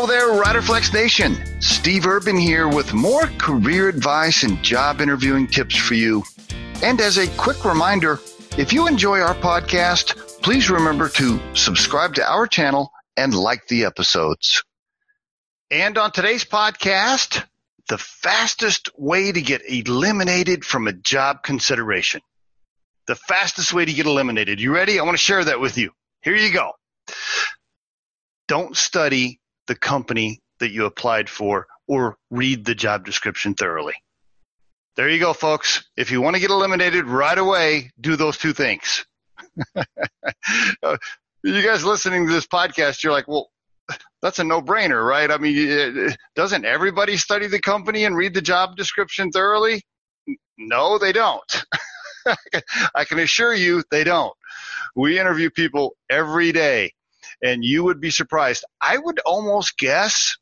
Hello there, Riderflex Nation. Steve Urban here with more career advice and job interviewing tips for you. And as a quick reminder, if you enjoy our podcast, please remember to subscribe to our channel and like the episodes. And on today's podcast, the fastest way to get eliminated from a job consideration. The fastest way to get eliminated. You ready? I want to share that with you. Here you go. Don't study the company that you applied for or read the job description thoroughly. There you go, folks. If you want to get eliminated right away, do those two things. you guys listening to this podcast, you're like, well, that's a no brainer, right? I mean, doesn't everybody study the company and read the job description thoroughly? No, they don't. I can assure you they don't. We interview people every day and you would be surprised. I would almost guess.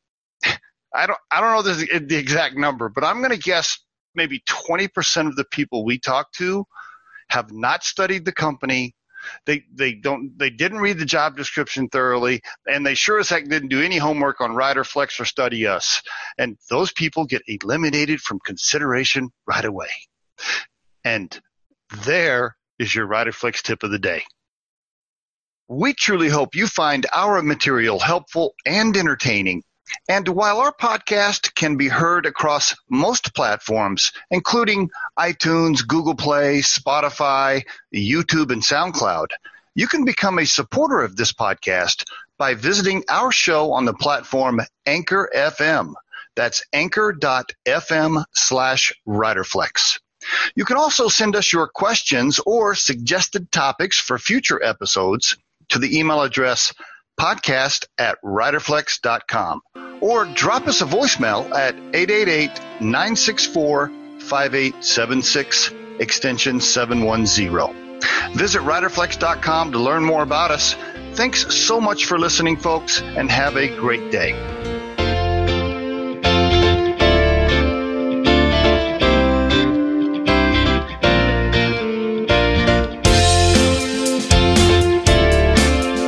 I don't. I don't know the, the exact number, but I'm going to guess maybe 20% of the people we talk to have not studied the company. They they don't they didn't read the job description thoroughly, and they sure as heck didn't do any homework on Riderflex or Study Us. And those people get eliminated from consideration right away. And there is your Riderflex tip of the day. We truly hope you find our material helpful and entertaining. And while our podcast can be heard across most platforms, including iTunes, Google Play, Spotify, YouTube, and SoundCloud, you can become a supporter of this podcast by visiting our show on the platform Anchor FM. That's anchor.fm slash riderflex. You can also send us your questions or suggested topics for future episodes to the email address podcast at riderflex.com or drop us a voicemail at 888-964-5876 extension 710. Visit riderflex.com to learn more about us. Thanks so much for listening, folks, and have a great day.